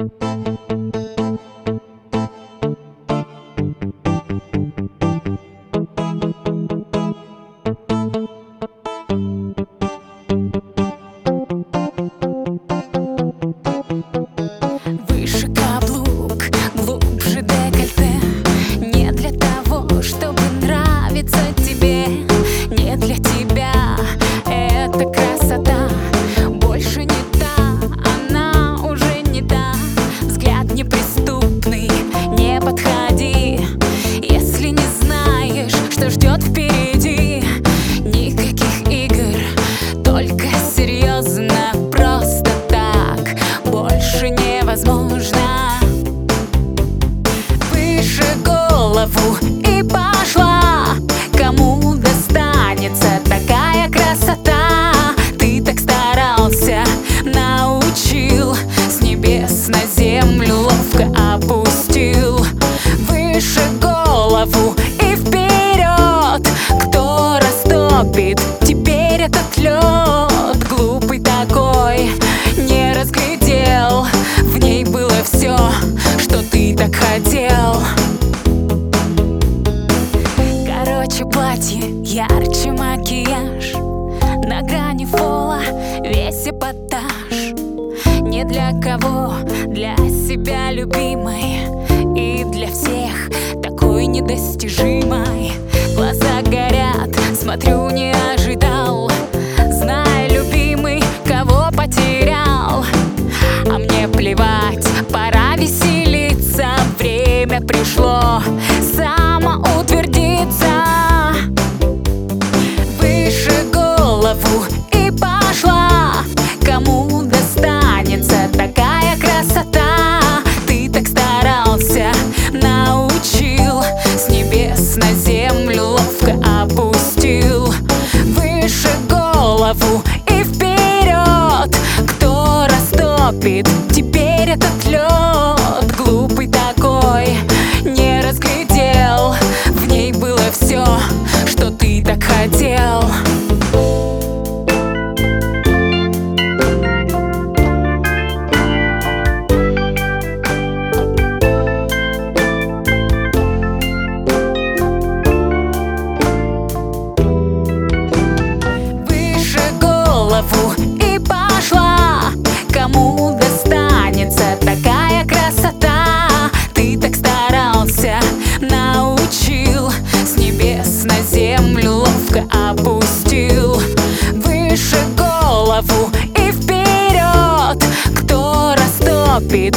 Выше голову и пошла. Кому достанется такая красота? Ты так старался, научил С небес на землю ловко опустил. Выше голову и вперед Кто растопит теперь этот лед Короче, платье, ярче макияж. На грани фола весь эпатаж. Не для кого, для себя любимой. И для всех такой недостижимой. Глаза горят, смотрю, не ожидал. Зная, любимый, кого потерял. А мне плевать, пора веселиться. Время пришло. Самоутвердиться голову и вперед. Кто растопит теперь этот лед? Глупый такой, не разглядел. В ней было все, что ты так хотел голову и пошла. Кому достанется такая красота? Ты так старался, научил С небес на землю ловко опустил. Выше голову и вперед Кто растопит